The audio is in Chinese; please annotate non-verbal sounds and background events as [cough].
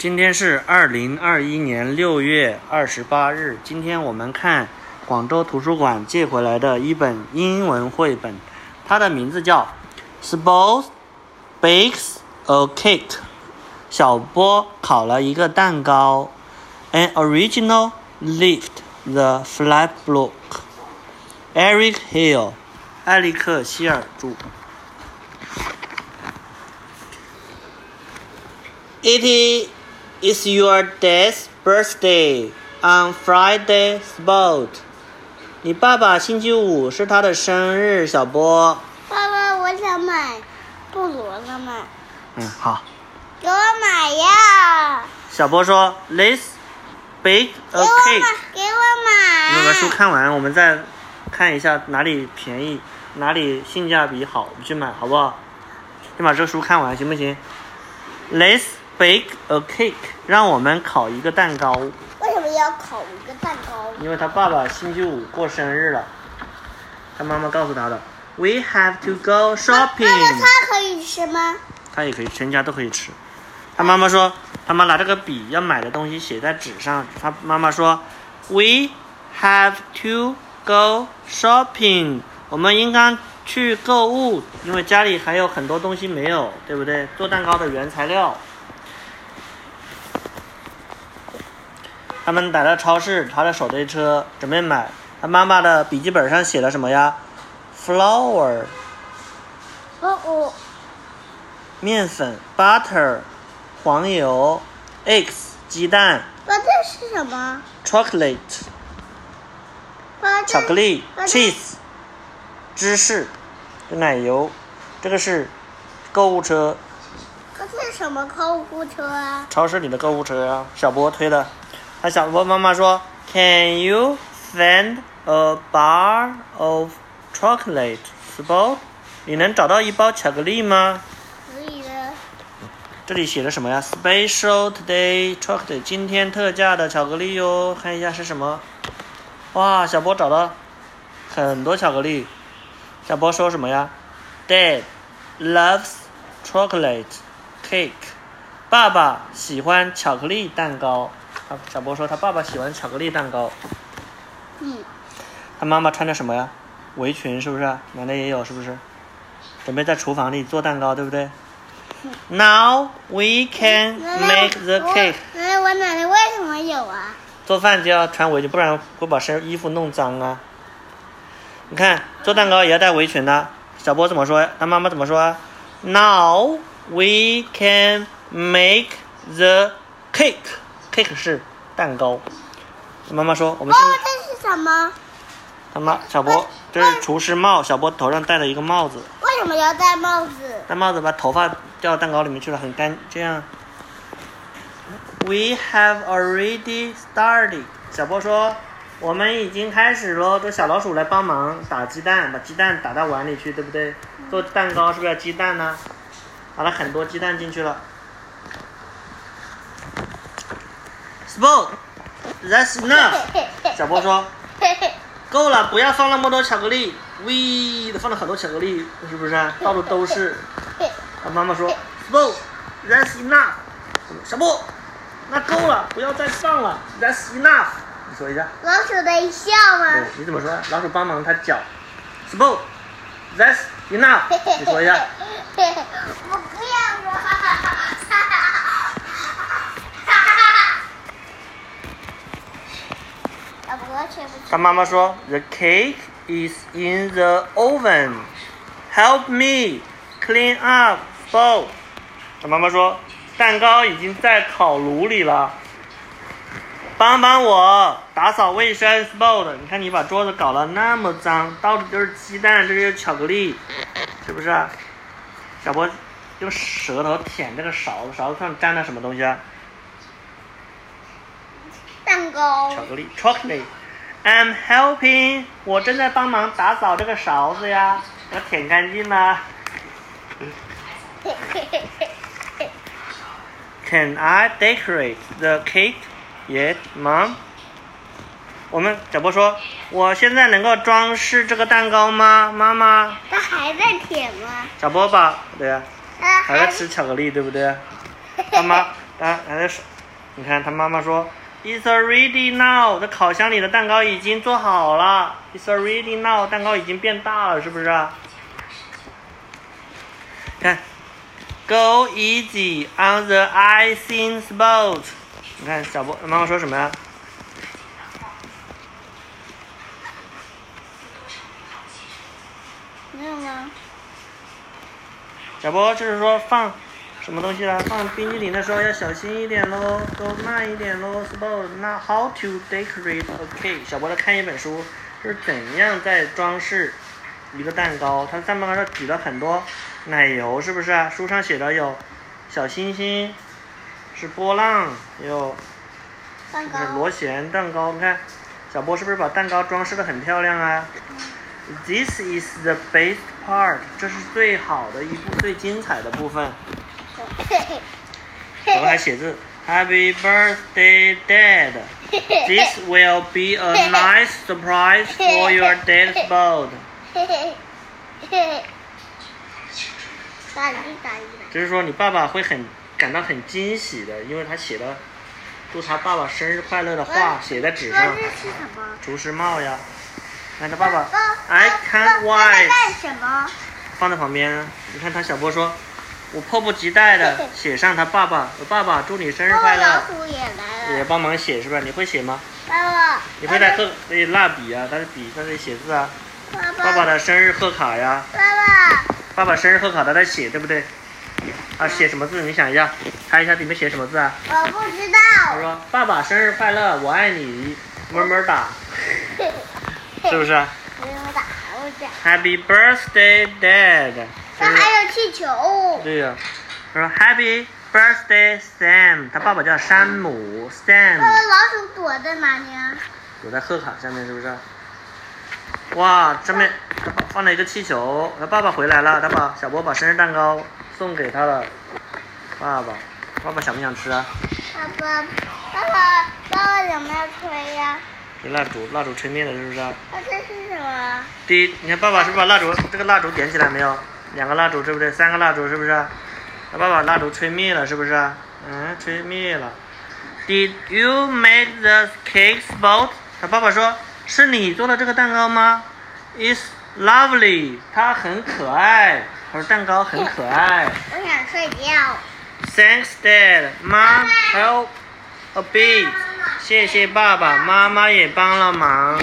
今天是二零二一年六月二十八日。今天我们看广州图书馆借回来的一本英文绘本，它的名字叫《Spose Bakes a Cake》。小波烤了一个蛋糕。An original lift the flat block. Eric Hill，艾利克希尔著。It is is your dad's birthday on Friday, Spot。你爸爸星期五是他的生日，小波。爸爸，我想买布罗的买，嗯，好。给我买呀！小波说，Let's bake 给 a 我 cake 买。，给我买。你把书看完，我们再看一下哪里便宜，哪里性价比好，我们去买，好不好？先把这个书看完，行不行？Let's bake a cake，让我们烤一个蛋糕，为什么要烤一个蛋糕？因为他爸爸星期五过生日了，他妈妈告诉他的。We have to go，shopping，他可以吃吗？他也可以，全家都可以吃。他妈妈说，他妈拿这个笔要买的东西写在纸上。他妈妈说，We have to go shopping，我们应该去购物，因为家里还有很多东西没有，对不对？做蛋糕的原材料。他们来到超市，他的手推车准备买。他妈妈的笔记本上写了什么呀？Flour，哦哦，面粉，butter，黄油，eggs，鸡蛋爸，这是什么？，chocolate，巧克力，cheese，芝士，奶油。这个是购物车，这是什么购物车啊？超市里的购物车啊，小波推的。他小波妈妈说，Can you find a bar of chocolate, Spot？你能找到一包巧克力吗？可以的。这里写的什么呀？Special today chocolate，今天特价的巧克力哟，看一下是什么？哇，小波找到很多巧克力。小波说什么呀？Dad loves chocolate cake。爸爸喜欢巧克力蛋糕。啊，小波说他爸爸喜欢巧克力蛋糕。嗯，他妈妈穿的什么呀？围裙是不是？奶奶也有是不是？准备在厨房里做蛋糕，对不对？Now we can make the cake。奶奶，我奶奶为什么有啊？做饭就要穿围裙，不然会把身衣服弄脏啊。你看，做蛋糕也要带围裙的。小波怎么说？他妈妈怎么说啊？Now we can make the cake。Cake 是蛋糕。妈妈说，我们爸现在爸，这是什么？他妈小波这是厨师帽，小波头上戴了一个帽子。为什么要戴帽子？戴帽子把头发掉到蛋糕里面去了，很干。这样，We have already started。小波说，我们已经开始喽。这小老鼠来帮忙打鸡蛋，把鸡蛋打到碗里去，对不对？做蛋糕是不是要鸡蛋呢？打了很多鸡蛋进去了。Spot，that's enough。[laughs] 小波说，[laughs] 够了，不要放那么多巧克力。喂，放了很多巧克力，是不是啊？到处都是。他妈妈说，No, that's enough。小波，那够了，不要再放了，That's enough。你说一下。老鼠的笑吗对？，你怎么说？老鼠帮忙它搅。Spot, that's enough。你说一下。[laughs] 我不要说。要不我吃不吃？他妈妈说，The cake is in the oven. Help me clean up, Spot。他妈妈说，蛋糕已经在烤炉里了。帮帮我打扫卫生，Spot。你看你把桌子搞得那么脏，到处都是鸡蛋，这是巧克力，是不是啊？小波用舌头舔这个勺子，勺子上沾了什么东西啊？蛋糕。巧克力 chocolate。I'm helping，我正在帮忙打扫这个勺子呀，要舔干净啦。Can I decorate the cake yet, Mom？我们小波说，我现在能够装饰这个蛋糕吗，妈妈？他还在舔吗？小波吧，对呀、啊还在吃巧克力，对不对？他 [laughs] 妈他，还在手。你看他妈妈说，It's ready now。这烤箱里的蛋糕已经做好了。It's ready now。蛋糕已经变大了，是不是啊？看，Go easy on the icing spot。你看小波妈妈说什么呀？没有吗？小波就是说放什么东西啦？放冰激凌的时候要小心一点喽，都慢一点喽。Spot 那 How to decorate a cake？小波在看一本书，就是怎样在装饰一个蛋糕。它上面好像举了很多奶油，是不是啊？书上写的有小星星，是波浪，有蛋糕是。螺旋蛋糕。你看，小波是不是把蛋糕装饰的很漂亮啊？This is the best part，这是最好的一部最精彩的部分。我们还写字，Happy birthday, Dad. This will be a nice surprise for your dad's boat. 打一打一就是说你爸爸会很感到很惊喜的，因为他写了祝他爸爸生日快乐的话写在纸上？厨师帽呀。看他爸爸爸，I can't wait？放在旁边啊。你看他小波说，我迫不及待的写上他爸爸，我爸爸祝你生日快爸爸老乐，也来了。也帮忙写是吧？你会写吗？爸爸，你会带贺那蜡笔啊，带着笔在这里写字啊。爸爸爸爸的生日贺卡呀，爸爸，爸爸生日贺卡他在写，对不对？啊，写什么字？你想一下，猜一下里面写什么字啊？我不知道他道。说：“爸爸生日快乐，我爱你，么么哒，[laughs] 是不是么么哒，我讲。？Happy birthday, Dad。”那还有气球。对呀、他说 Happy birthday, Sam。他爸爸叫山姆，Sam 爸，老鼠躲在哪里啊？躲在贺卡下面，是不是？哇，上面他放了一个气球，他爸爸回来了，他把小波把生日蛋糕送给他了。爸爸，爸爸想不想吃啊？爸爸，爸爸，爸爸有没有吹呀？这蜡烛，蜡烛吹灭了，是不是啊？那这是什么？第一，你看爸爸是不是把蜡烛这个蜡烛点起来没有？两个蜡烛对不对？三个蜡烛是不是？他爸爸蜡烛吹灭了是不是？嗯，吹灭了。Did you make the cake spot？他爸爸说：“是你做的这个蛋糕吗？It's lovely，它很可爱。”他说蛋糕很可爱。我想睡觉。Thanks, Dad. Mom help a bit. 谢谢爸爸，妈妈也帮了忙。